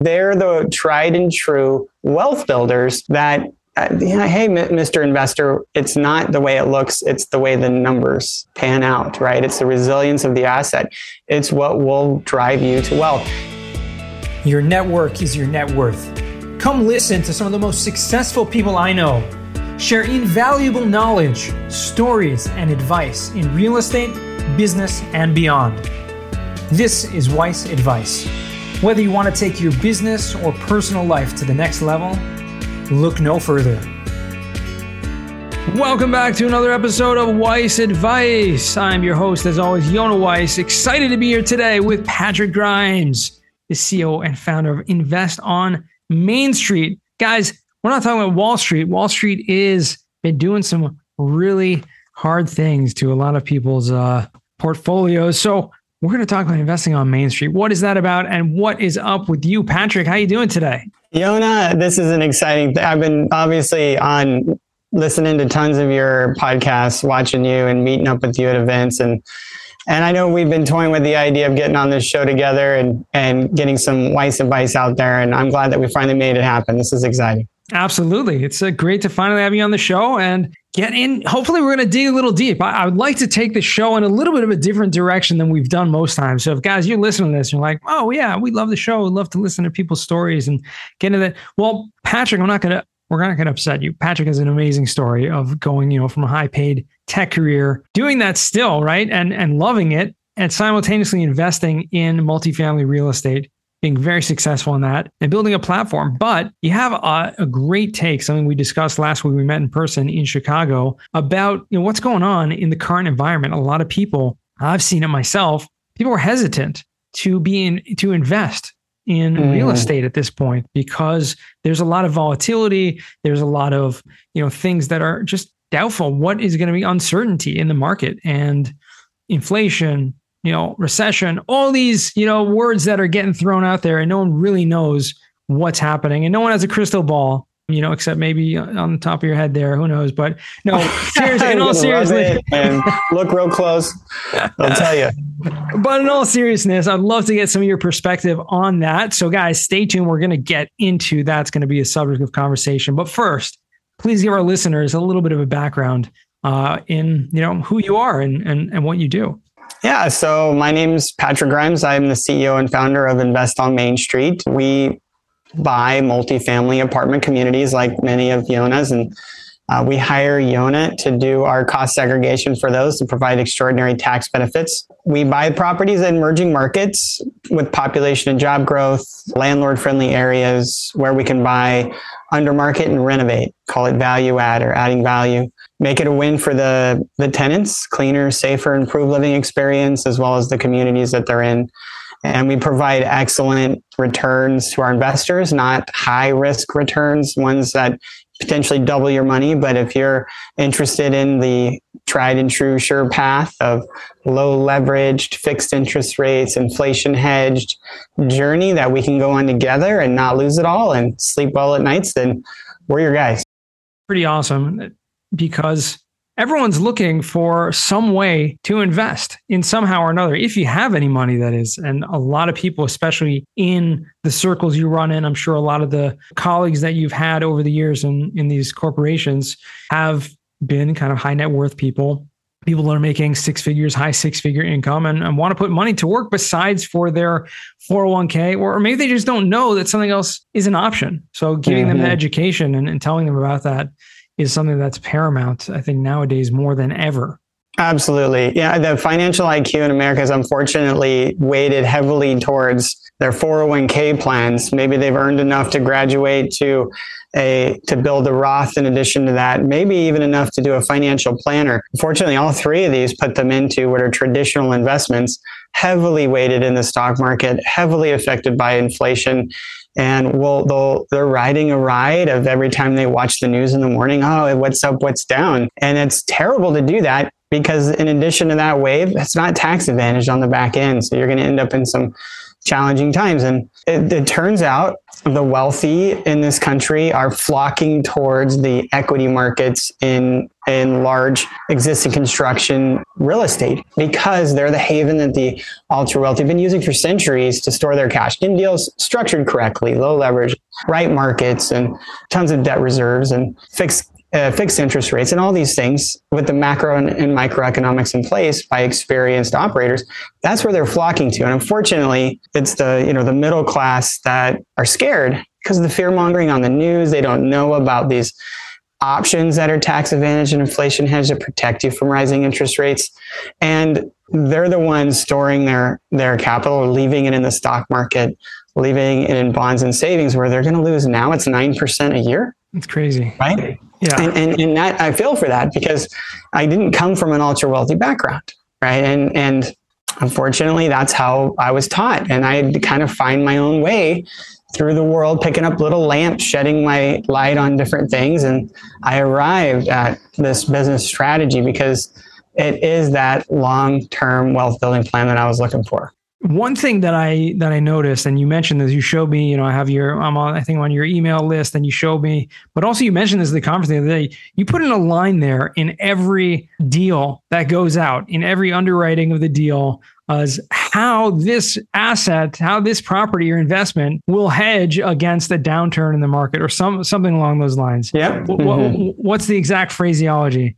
They're the tried and true wealth builders that uh, yeah, hey, Mr. Investor, it's not the way it looks. It's the way the numbers pan out, right? It's the resilience of the asset. It's what will drive you to wealth. Your network is your net worth. Come listen to some of the most successful people I know share invaluable knowledge, stories, and advice in real estate, business, and beyond. This is Weiss Advice. Whether you want to take your business or personal life to the next level, look no further. Welcome back to another episode of Weiss Advice. I'm your host, as always, Yonah Weiss. Excited to be here today with Patrick Grimes, the CEO and founder of Invest on Main Street. Guys, we're not talking about Wall Street. Wall Street is been doing some really hard things to a lot of people's uh, portfolios. So we're going to talk about investing on Main Street. What is that about, and what is up with you, Patrick? How you doing today? Yonah, this is an exciting. Th- I've been obviously on listening to tons of your podcasts, watching you, and meeting up with you at events, and and I know we've been toying with the idea of getting on this show together and and getting some wise advice out there. And I'm glad that we finally made it happen. This is exciting. Absolutely. It's uh, great to finally have you on the show and get in. Hopefully, we're going to dig a little deep. I, I, would like to take the show in a little bit of a different direction than we've done most times. So, if guys, you're listening to this, you're like, oh, yeah, we love the show. we love to listen to people's stories and get into that. Well, Patrick, I'm not going to, we're not going to upset you. Patrick has an amazing story of going, you know, from a high paid tech career, doing that still, right? And, and loving it and simultaneously investing in multifamily real estate being very successful in that and building a platform. But you have a, a, great take, something we discussed last week. We met in person in Chicago about you know, what's going on in the current environment. A lot of people, I've seen it myself, people are hesitant to be in, to invest in mm. real estate at this point because there's a lot of volatility. There's a lot of you know things that are just doubtful. What is going to be uncertainty in the market and inflation, you know, recession, all these, you know, words that are getting thrown out there and no one really knows what's happening and no one has a crystal ball, you know, except maybe on the top of your head there, who knows, but no, seriously, in all seriousness and look real close. I'll tell you. But in all seriousness, I'd love to get some of your perspective on that. So guys, stay tuned. We're going to get into that's going to be a subject of conversation. But first, please give our listeners a little bit of a background uh, in, you know, who you are and, and, and what you do. Yeah, so my name's Patrick Grimes. I'm the CEO and founder of Invest on Main Street. We buy multifamily apartment communities like many of Yonah's, and uh, we hire Yonah to do our cost segregation for those to provide extraordinary tax benefits. We buy properties in emerging markets with population and job growth, landlord friendly areas where we can buy under market and renovate, call it value add or adding value make it a win for the the tenants, cleaner, safer, improved living experience, as well as the communities that they're in. And we provide excellent returns to our investors, not high risk returns, ones that potentially double your money. But if you're interested in the tried and true sure path of low leveraged, fixed interest rates, inflation hedged journey that we can go on together and not lose it all and sleep well at nights, then we're your guys. Pretty awesome because everyone's looking for some way to invest in somehow or another if you have any money that is and a lot of people especially in the circles you run in i'm sure a lot of the colleagues that you've had over the years in, in these corporations have been kind of high net worth people people that are making six figures high six figure income and, and want to put money to work besides for their 401k or, maybe they just don't know that something else is an option so giving mm-hmm. them the education and, and telling them about that is something that's paramount, I think, nowadays more than ever. Absolutely. Yeah. The financial IQ in America is unfortunately weighted heavily towards their 401k plans. Maybe they've earned enough to graduate to a to build a Roth in addition to that, maybe even enough to do a financial planner. Unfortunately, all three of these put them into what are traditional investments, heavily weighted in the stock market, heavily affected by inflation and will they're riding a ride of every time they watch the news in the morning oh what's up what's down and it's terrible to do that because in addition to that wave, it's not tax advantaged on the back end. So you're going to end up in some challenging times. And it, it, turns out the wealthy in this country are flocking towards the equity markets in in large existing construction real estate because they're the haven that the ultra wealthy have been using for centuries to store their cash in deals structured correctly, low leverage, right markets, and tons of debt reserves and fixed uh, fixed interest rates and all these things with the macro and, and, microeconomics in place by experienced operators that's where they're flocking to. And unfortunately it's the you know the middle class that are scared because of the fear mongering on the news. They don't know about these options that are tax advantage and inflation hedge that protect you from rising interest rates. And they're the ones storing their their capital or leaving it in the stock market leaving it in bonds and savings where they're going to lose. Now it's 9% a year. It's crazy. Right yeah. And, and, and that I feel for that because I didn't come from an ultra wealthy background. Right. And, and unfortunately, that's how I was taught. And I had to kind of find my own way through the world, picking up little lamps, shedding my light on different things. And I arrived at this business strategy because it is that long term wealth building plan that I was looking for one thing that I that I noticed, and you mentioned this, you showed me, you know, I have your I'm on I think on your email list, and you showed me, but also you mentioned this at the conference the other day. You put in a line there in every deal that goes out, in every underwriting of the deal, as how this asset, how this property or investment will hedge against a downturn in the market or some something along those lines. Yeah. Mm-hmm. what's the exact phraseology?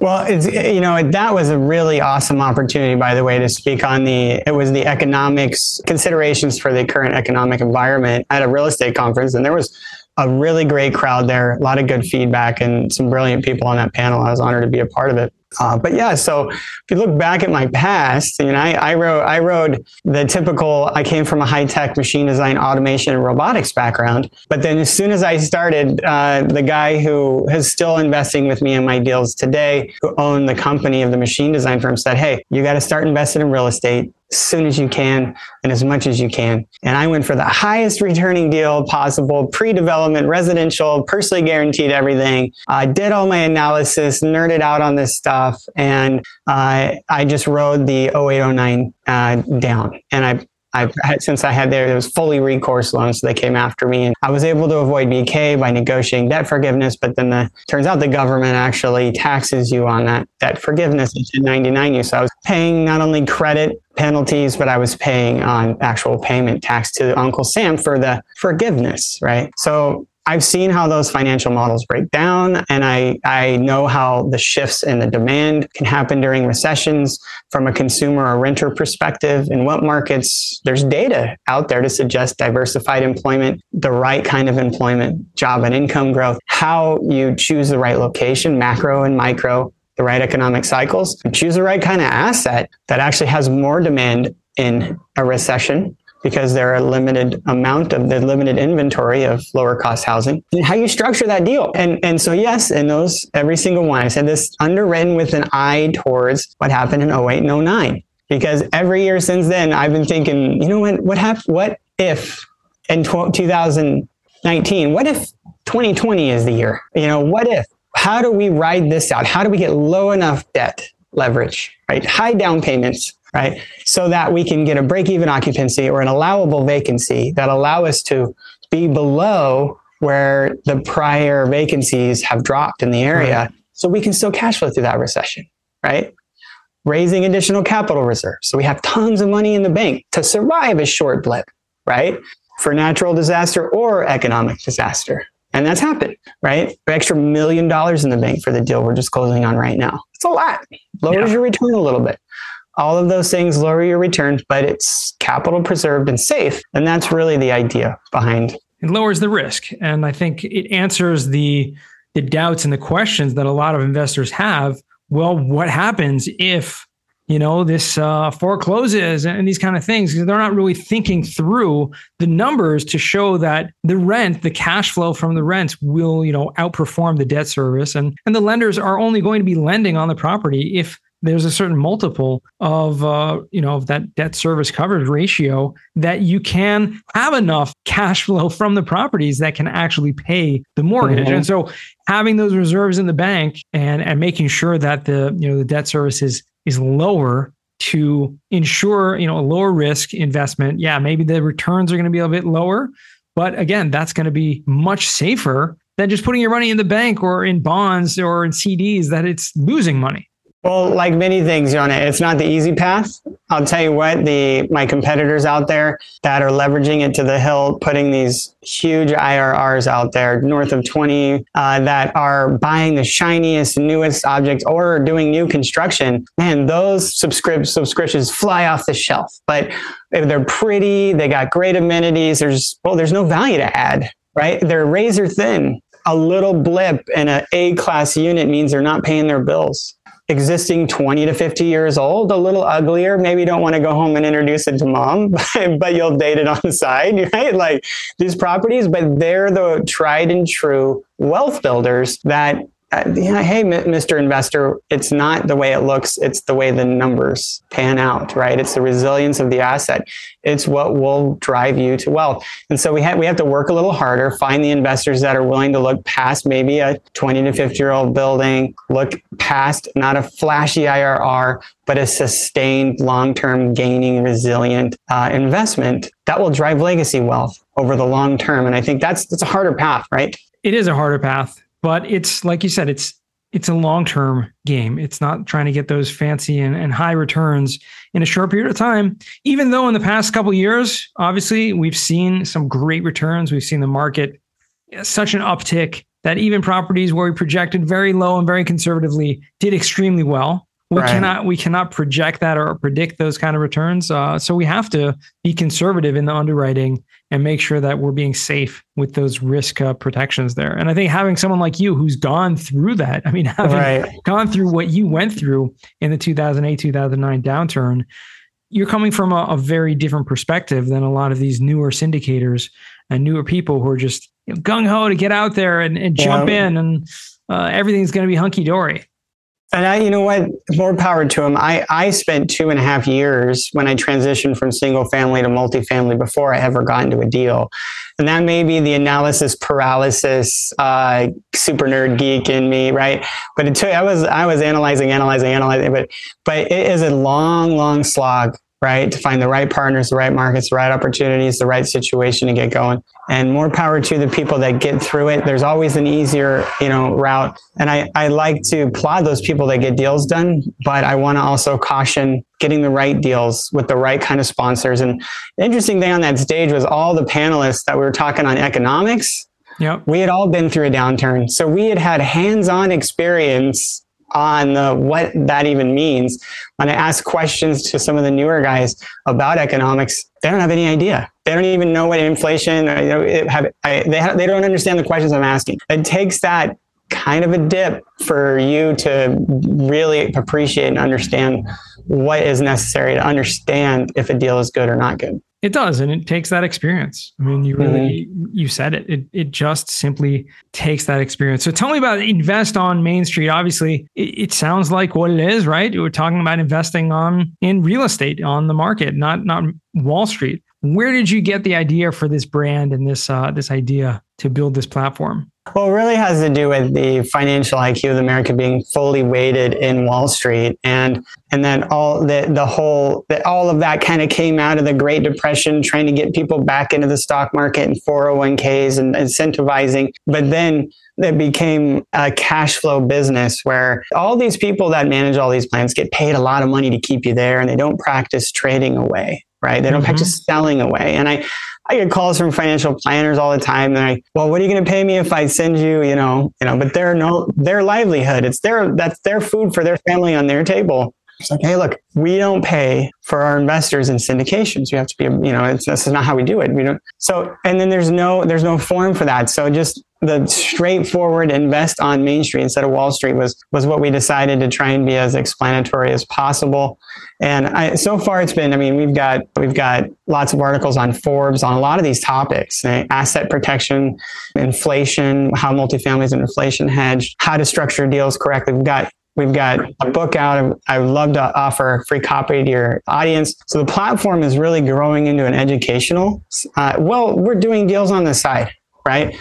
Well, you know, that was a really awesome opportunity, by the way, to speak on the, it was the economics considerations for the current economic environment at a real estate conference. And there was a really great crowd there, a lot of good feedback and some brilliant people on that panel. I was honored to be a part of it. Uh, but yeah, so if you look back at my past, you know, I, I wrote I wrote the typical. I came from a high tech machine design, automation, and robotics background. But then as soon as I started, uh, the guy who is still investing with me in my deals today, who owned the company of the machine design firm, said, "Hey, you got to start investing in real estate soon as you can and as much as you can. And I went for the highest returning deal possible, pre-development, residential, personally guaranteed everything. I did all my analysis, nerded out on this stuff, and uh, I just rode the 0809 uh, down. And I I've had, since I had there, it was fully recourse loans. So they came after me and I was able to avoid BK by negotiating debt forgiveness. But then the turns out the government actually taxes you on that debt forgiveness in 1099 you. So I was paying not only credit penalties, but I was paying on actual payment tax to Uncle Sam for the forgiveness, right? So I've seen how those financial models break down, and I, I know how the shifts in the demand can happen during recessions from a consumer or renter perspective. In what markets there's data out there to suggest diversified employment, the right kind of employment, job and income growth, how you choose the right location, macro and micro, the right economic cycles, choose the right kind of asset that actually has more demand in a recession because there are a limited amount of the limited inventory of lower cost housing and how you structure that deal. And, and so, yes, in those, every single one, I said this underwritten with an eye towards what happened in 08 and 09. Because every year since then, I've been thinking, you know what, what happened, what if in 2019, what if 2020 is the year? You know, what if, how do we ride this out? How do we get low enough debt leverage, right? High down payments right? So that we can get a break even occupancy or an allowable vacancy that allow us to be below where the prior vacancies have dropped in the area. Right. So we can still cash flow through that recession, right? Raising additional capital reserves. So we have tons of money in the bank to survive a short blip, right? For natural disaster or economic disaster. And that's happened, right? Extra million dollars in the bank for the deal we're just closing on right now. It's a lot. Lowers yeah. your return a little bit all of those things lower your returns, but it's capital preserved and safe. And that's really the idea behind it lowers the risk. And I think it answers the the doubts and the questions that a lot of investors have. Well, what happens if you know this uh, forecloses and these kind of things? Because they're not really thinking through the numbers to show that the rent, the cash flow from the rent, will you know outperform the debt service, and and the lenders are only going to be lending on the property if there's a certain multiple of uh, you know of that debt service coverage ratio that you can have enough cash flow from the properties that can actually pay the mortgage. Mm-hmm. And so having those reserves in the bank and and making sure that the you know the debt service is is lower to ensure you know a lower risk investment. Yeah, maybe the returns are going to be a bit lower, but again, that's going to be much safer than just putting your money in the bank or in bonds or in CDs that it's losing money. Well, like many things, Yonah, it's not the easy path. I'll tell you what, the my competitors out there that are leveraging it to the hill, putting these huge IRRs out there, north of 20, uh, that are buying the shiniest, newest objects or doing new construction, man, those subscrip- subscriptions fly off the shelf. But if they're pretty, they got great amenities, there's, well, there's no value to add, right? They're razor thin. A little blip in an A class unit means they're not paying their bills existing 20 to 50 years old, a little uglier. Maybe you don't want to go home and introduce it to mom, but, you'll date it on the side, right? Like these properties, but they're the tried and true wealth builders that hey, Mr. Investor, it's not the way it looks. It's the way the numbers pan out, right? It's the resilience of the asset. It's what will drive you to wealth. And so we have, we have to work a little harder, find the investors that are willing to look past maybe a 20 to 50 year old building, look past not a flashy IRR, but a sustained, long term, gaining, resilient uh, investment that will drive legacy wealth over the long term. And I think that's, that's a harder path, right? It is a harder path but it's like you said, it's it's a long term game. It's not trying to get those fancy and, and high returns in a short period of time. Even though in the past couple years, obviously, we've seen some great returns. We've seen the market such an uptick that even properties where we projected very low and very conservatively did extremely well. We right. cannot we cannot project that or predict those kind of returns. Uh, so we have to be conservative in the underwriting and make sure that we're being safe with those risk uh, protections there. And I think having someone like you who's gone through that, I mean, having right. gone through what you went through in the 2008 2009 downturn, you're coming from a, a very different perspective than a lot of these newer syndicators and newer people who are just you know, gung ho to get out there and, and jump yeah. in and uh, everything's going to be hunky dory. And I, you know what? More power to him. I, I spent two and a half years when I transitioned from single family to multifamily before I ever got into a deal. And that may be the analysis paralysis, uh, super nerd geek in me, right? But it took, I was, I was analyzing, analyzing, analyzing, but, but it is a long, long slog right? To find the right partners, the right markets, the right opportunities, the right situation to get going. And more power to the people that get through it. There's always an easier, you know, route. And I, I like to applaud those people that get deals done, but I want to also caution getting the right deals with the right kind of sponsors. And the interesting thing on that stage was all the panelists that we were talking on economics. Yep. We had all been through a downturn. So we had had hands-on experience on the, what that even means. When I ask questions to some of the newer guys about economics, they don't have any idea. They don't even know what inflation. You know, have, I, they they don't understand the questions I'm asking. It takes that kind of a dip for you to really appreciate and understand what is necessary to understand if a deal is good or not good. It does, and it takes that experience. I mean, you really mm-hmm. you said it. It it just simply takes that experience. So tell me about invest on Main Street. Obviously, it, it sounds like what it is, right? We're talking about investing on in real estate on the market, not not Wall Street. Where did you get the idea for this brand and this uh, this idea to build this platform? Well, it really has to do with the financial IQ of America being fully weighted in Wall Street, and and then all the the whole that all of that kind of came out of the Great Depression, trying to get people back into the stock market and 401ks and incentivizing. But then it became a cash flow business where all these people that manage all these plans get paid a lot of money to keep you there, and they don't practice trading away right? They don't mm-hmm. practice selling away. And I, I get calls from financial planners all the time. They're like, well, what are you going to pay me if I send you, you know, you know, but they're no, their livelihood. It's their, that's their food for their family on their table. It's like, hey, look, we don't pay for our investors in syndications. You have to be, you know, it's, this is not how we do it. We don't. So, and then there's no, there's no form for that. So just the straightforward invest on Main Street instead of Wall Street was was what we decided to try and be as explanatory as possible. And I, so far, it's been. I mean, we've got we've got lots of articles on Forbes on a lot of these topics: eh, asset protection, inflation, how multifamily is an inflation hedge, how to structure deals correctly. We've got We've got a book out. I would love to offer a free copy to your audience. So the platform is really growing into an educational. Uh, well, we're doing deals on the side, right?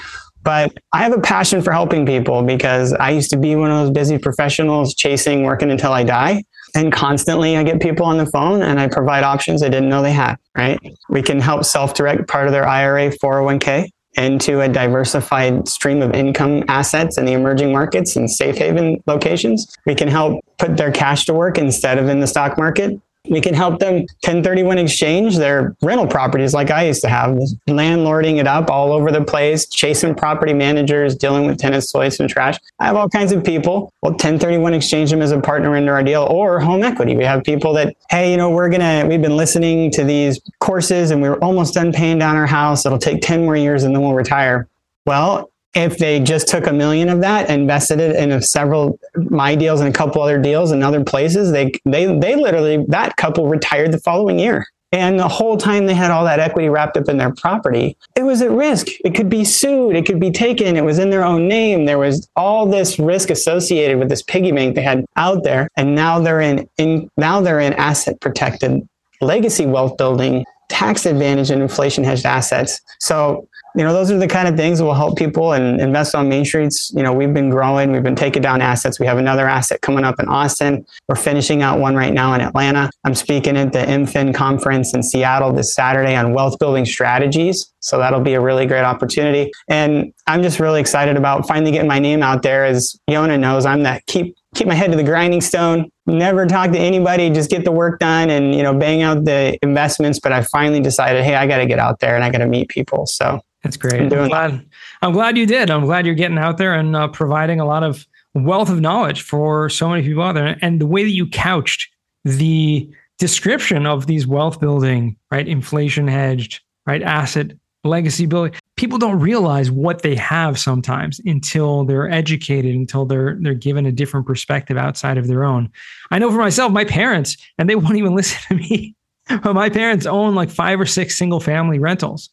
But I have a passion for helping people because I used to be one of those busy professionals chasing working until I die. And constantly I get people on the phone and I provide options they didn't know they had, right? We can help self direct part of their IRA 401k into a diversified stream of income assets in the emerging markets and safe haven locations. We can help put their cash to work instead of in the stock market. We can help them 1031 exchange their rental properties like I used to have, landlording it up all over the place, chasing property managers, dealing with tenants, toilets, and trash. I have all kinds of people. Well, 1031 exchange them as a partner into our deal or home equity. We have people that, hey, you know, we're going to, we've been listening to these courses and we're almost done paying down our house. It'll take 10 more years and then we'll retire. Well, if they just took a million of that invested it in several my deals and a couple other deals in other places they they they literally that couple retired the following year. And the whole time they had all that equity wrapped up in their property it was at risk. It could be sued. It could be taken. It was in their own name. There was all this risk associated with this piggy bank they had out there. And now they're in, in now they're in asset protected legacy wealth building tax advantage and inflation hedged assets. So you know, those are the kind of things that will help people and invest on Main Streets. You know, we've been growing, we've been taking down assets. We have another asset coming up in Austin. We're finishing out one right now in Atlanta. I'm speaking at the MFIN conference in Seattle this Saturday on wealth building strategies. So that'll be a really great opportunity. And I'm just really excited about finally getting my name out there. As Yonah knows, I'm that keep keep my head to the grinding stone, never talk to anybody, just get the work done and, you know, bang out the investments. But I finally decided, hey, I got to get out there and I got to meet people. So that's great. I'm, I'm glad. I'm glad you did. I'm glad you're getting out there and uh, providing a lot of wealth of knowledge for so many people out there. And the way that you couched the description of these wealth building, right, inflation hedged, right, asset legacy building, people don't realize what they have sometimes until they're educated, until they're they're given a different perspective outside of their own. I know for myself, my parents, and they won't even listen to me. But my parents own like five or six single family rentals.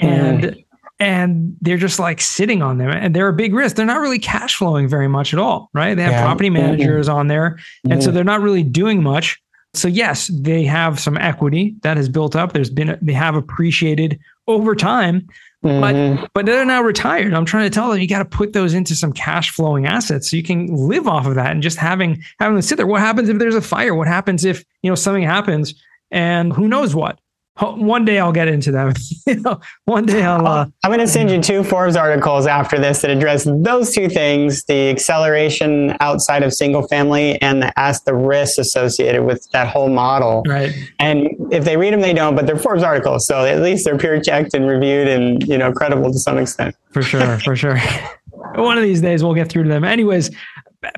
And and they're just like sitting on them and they're a big risk. They're not really cash flowing very much at all, right? They have yeah. property managers mm-hmm. on there. And mm-hmm. so they're not really doing much. So yes, they have some equity that has built up. There's been they have appreciated over time, mm-hmm. but but they're now retired. I'm trying to tell them you got to put those into some cash flowing assets so you can live off of that and just having having them sit there. What happens if there's a fire? What happens if you know something happens and who knows what? One day I'll get into you know, one day I'll. Uh, I'm going to send you two Forbes articles after this that address those two things: the acceleration outside of single family and the ask the risks associated with that whole model. Right. And if they read them, they don't. But they're Forbes articles, so at least they're peer checked and reviewed, and you know, credible to some extent. For sure. For sure. one of these days we'll get through to them. Anyways,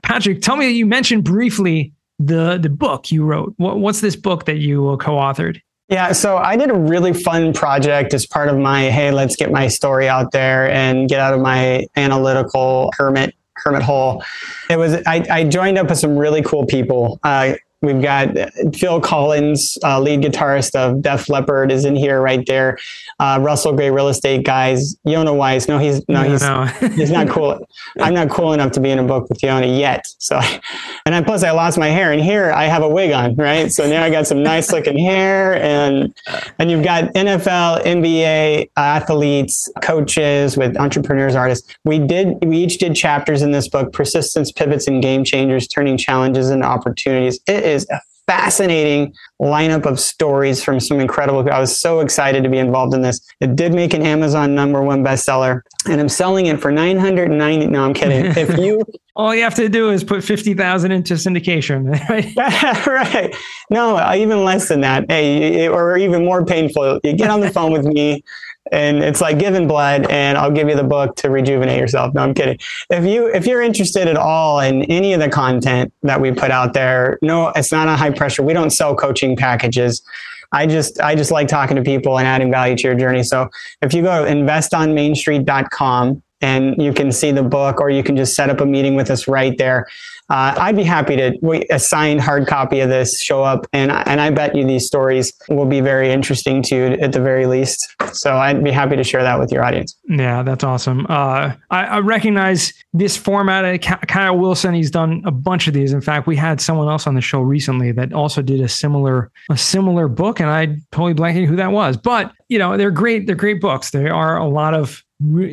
Patrick, tell me. That you mentioned briefly the the book you wrote. What, what's this book that you co-authored? Yeah, so I did a really fun project as part of my hey, let's get my story out there and get out of my analytical hermit hermit hole. It was I, I joined up with some really cool people. Uh, We've got Phil Collen, uh, lead guitarist of Def Leppard, is in here right there. Uh, Russell Gray, real estate guys. Yonah Weiss, no, he's no, he's no. he's not cool. I'm not cool enough to be in a book with Yonah yet. So, and then plus I lost my hair, and here I have a wig on, right? So now I got some nice looking hair, and and you've got NFL, NBA athletes, coaches with entrepreneurs, artists. We did we each did chapters in this book: persistence, pivots, and game changers, turning challenges into opportunities. It is a fascinating lineup of stories from some incredible. I was so excited to be involved in this. It did make an Amazon number one bestseller, and I'm selling it for 990. No, I'm kidding. If you all you have to do is put 50,000 into syndication, right? right. No, even less than that. Hey, or even more painful. You get on the phone with me and it's like giving blood and I'll give you the book to rejuvenate yourself. No, I'm kidding. If you if you're interested at all in any of the content that we put out there, no, it's not a high pressure. We don't sell coaching packages. I just I just like talking to people and adding value to your journey. So if you go to investonmainstreet.com and you can see the book or you can just set up a meeting with us right there. Uh, I'd be happy to a signed hard copy of this show up, and and I bet you these stories will be very interesting to you at the very least. So I'd be happy to share that with your audience. Yeah, that's awesome. Uh, I, I, recognize this format. Kyle Wilson, he's done a bunch of these. In fact, we had someone else on the show recently that also did a similar a similar book, and I totally blanking who that was. But you know, they're great. They're great books. There are a lot of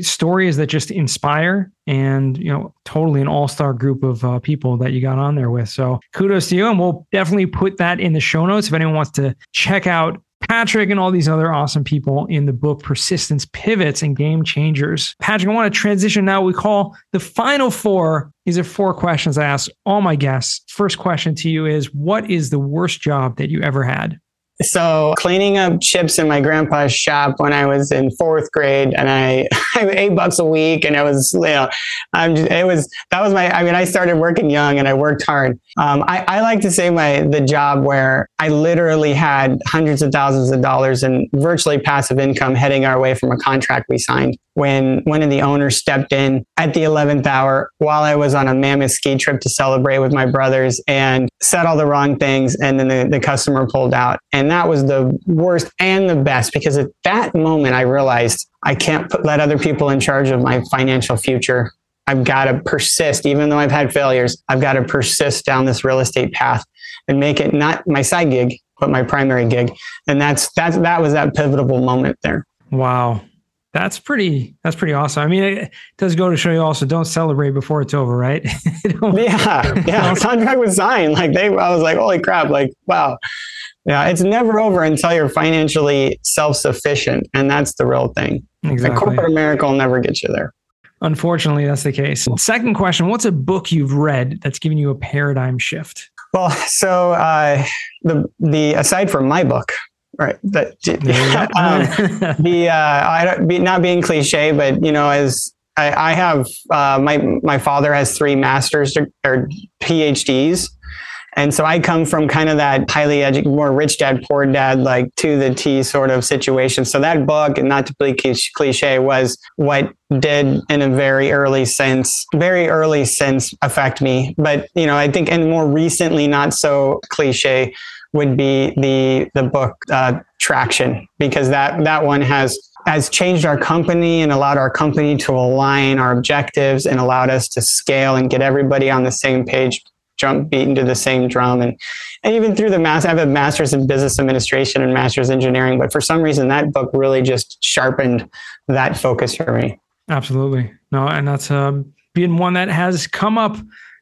stories that just inspire and you know totally an all-star group of uh, people that you got on there with so kudos to you and we'll definitely put that in the show notes if anyone wants to check out Patrick and all these other awesome people in the book Persistence Pivots and Game Changers. Patrick, I want to transition now. We call the final four. These are four questions I ask all my guests. First question to you is What is the worst job that you ever had? So cleaning up chips in my grandpa's shop when I was in fourth grade, and I, I eight bucks a week, and it was you know, I'm just, it was that was my. I mean, I started working young and I worked hard. Um, I, I like to say my the job where I literally had hundreds of thousands of dollars in virtually passive income heading our way from a contract we signed when one of the owners stepped in at the 11th hour while I was on a mammoth ski trip to celebrate with my brothers and said all the wrong things. And then the, the customer pulled out. And that was the worst and the best because at that moment I realized I can't put, let other people in charge of my financial future. I've got to persist, even though I've had failures. I've got to persist down this real estate path and make it not my side gig, but my primary gig. And that's that's that was that pivotal moment there. Wow. That's pretty. That's pretty awesome. I mean, it does go to show you also don't celebrate before it's over, right? yeah, yeah. Contract was signed. Like they, I was like, holy crap! Like wow. Yeah, it's never over until you're financially self-sufficient, and that's the real thing. Exactly. The corporate America will never get you there. Unfortunately, that's the case. Second question: What's a book you've read that's given you a paradigm shift? Well, so uh, the the aside from my book, right? That um, the uh, I be, not being cliche, but you know, as I, I have uh, my my father has three masters or PhDs. And so I come from kind of that highly educated, more rich dad, poor dad, like to the T sort of situation. So that book, and not to be cliche, was what did in a very early sense, very early sense affect me. But, you know, I think, and more recently, not so cliche, would be the the book uh, Traction because that that one has has changed our company and allowed our company to align our objectives and allowed us to scale and get everybody on the same page, jump beat into the same drum and and even through the mass I have a master's in business administration and master's engineering, but for some reason that book really just sharpened that focus for me. Absolutely. No, and that's um, been one that has come up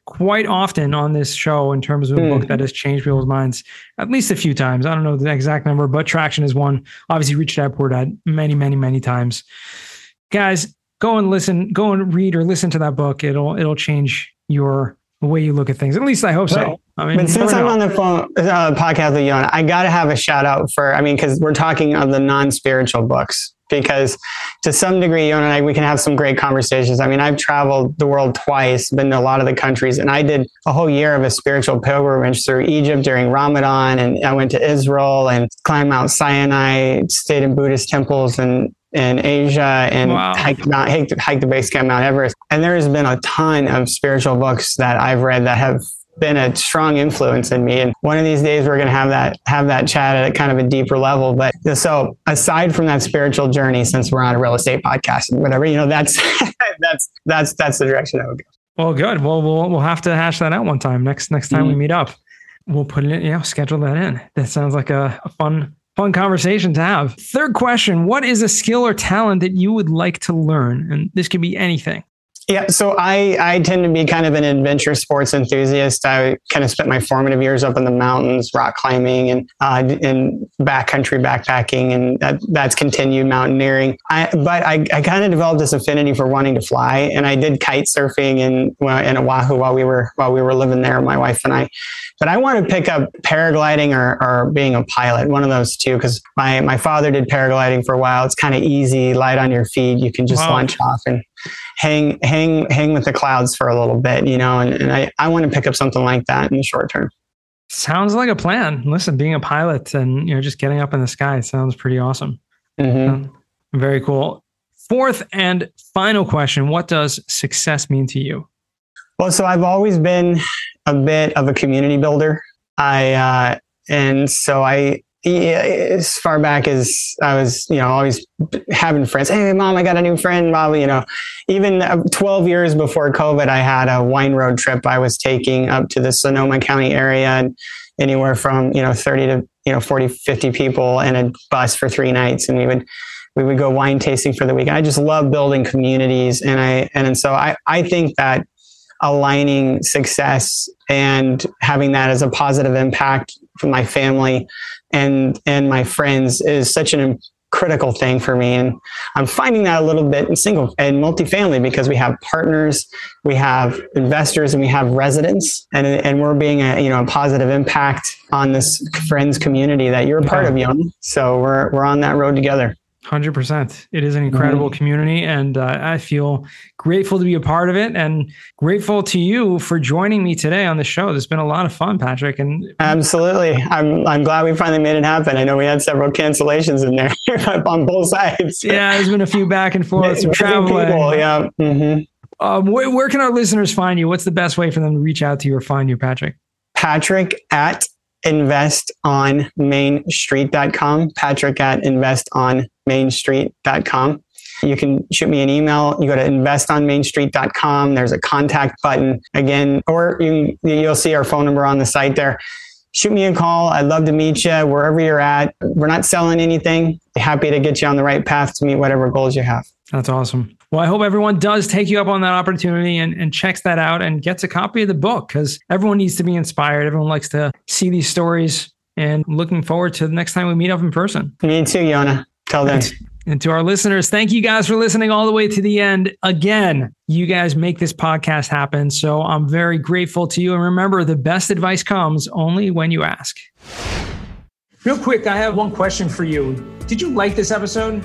quite often on this show in terms of a book hmm. that has changed people's minds at least a few times. I don't know the exact number, but Traction is one. Obviously, Rich Dad Poor Dad many, many, many times. Guys, go and listen, go and read or listen to that book. It'll it'll change your way you look at things. At least I hope so. I mean, but since I'm on the phone uh, podcast with you, I got to have a shout out for. I mean, because we're talking of the non spiritual books because to some degree, you and I, we can have some great conversations. I mean, I've traveled the world twice, been to a lot of the countries, and I did a whole year of a spiritual pilgrimage through Egypt during Ramadan, and I went to Israel and climbed Mount Sinai, stayed in Buddhist temples and in Asia and wow. hiked, Mount, hiked, hiked the base camp Mount Everest. And there has been a ton of spiritual books that I've read that have been a strong influence in me. And one of these days we're going to have that, have that chat at kind of a deeper level. But so aside from that spiritual journey, since we're on a real estate podcast and whatever, you know, that's, that's, that's, that's the direction I would go. Well, good. Well, we'll, we'll have to hash that out one time next, next time mm-hmm. we meet up. We'll put it in, you know, schedule that in. That sounds like a, a fun, fun conversation to have. Third question What is a skill or talent that you would like to learn? And this could be anything. Yeah, so I, I tend to be kind of an adventure sports enthusiast. I kind of spent my formative years up in the mountains, rock climbing, and uh, in backcountry backpacking, and that, that's continued mountaineering. I, but I, I kind of developed this affinity for wanting to fly, and I did kite surfing in in Oahu while we were while we were living there, my wife and I. But I want to pick up paragliding or, or being a pilot, one of those two, because my, my father did paragliding for a while. It's kind of easy, light on your feet. You can just wow. launch off and hang hang hang with the clouds for a little bit, you know. And, and I, I want to pick up something like that in the short term. Sounds like a plan. Listen, being a pilot and you know just getting up in the sky sounds pretty awesome. Mm-hmm. Um, very cool. Fourth and final question: What does success mean to you? Well, so I've always been a bit of a community builder. I uh, and so I as far back as I was, you know, always having friends. Hey, mom, I got a new friend. Mom, you know, even uh, 12 years before COVID, I had a wine road trip I was taking up to the Sonoma County area and anywhere from, you know, 30 to, you know, 40, 50 people in a bus for three nights. And we would, we would go wine tasting for the week. I just love building communities. And I, and, and so I, I think that aligning success and having that as a positive impact for my family and and my friends is such an critical thing for me. And i'm finding that a little bit in single and multifamily because we have partners we have investors and we have residents. And and we're being a you know a positive impact on this friends community that you're a part of young so we're we're on that road together 100%. It is an incredible mm-hmm. community, and uh, I feel grateful to be a part of it and grateful to you for joining me today on the show. It's been a lot of fun, Patrick. And absolutely. I'm, I'm glad we finally made it happen. I know we had several cancellations in there on both sides. Yeah, there's been a few back and forth, some traveling. People, yeah. Mm-hmm. Um, where, where can our listeners find you? What's the best way for them to reach out to you or find you, Patrick? Patrick at investonmainstreet.com. Patrick at investonmainstreet.com. You can shoot me an email. You go to investonmainstreet.com. There's a contact button again, or you, you'll see our phone number on the site there. Shoot me a call. I'd love to meet you wherever you're at. We're not selling anything. Happy to get you on the right path to meet whatever goals you have. That's awesome. Well, I hope everyone does take you up on that opportunity and, and checks that out and gets a copy of the book because everyone needs to be inspired. Everyone likes to see these stories and looking forward to the next time we meet up in person. Me too, Yonah. Till then. And to our listeners, thank you guys for listening all the way to the end. Again, you guys make this podcast happen. So I'm very grateful to you. And remember, the best advice comes only when you ask. Real quick, I have one question for you. Did you like this episode?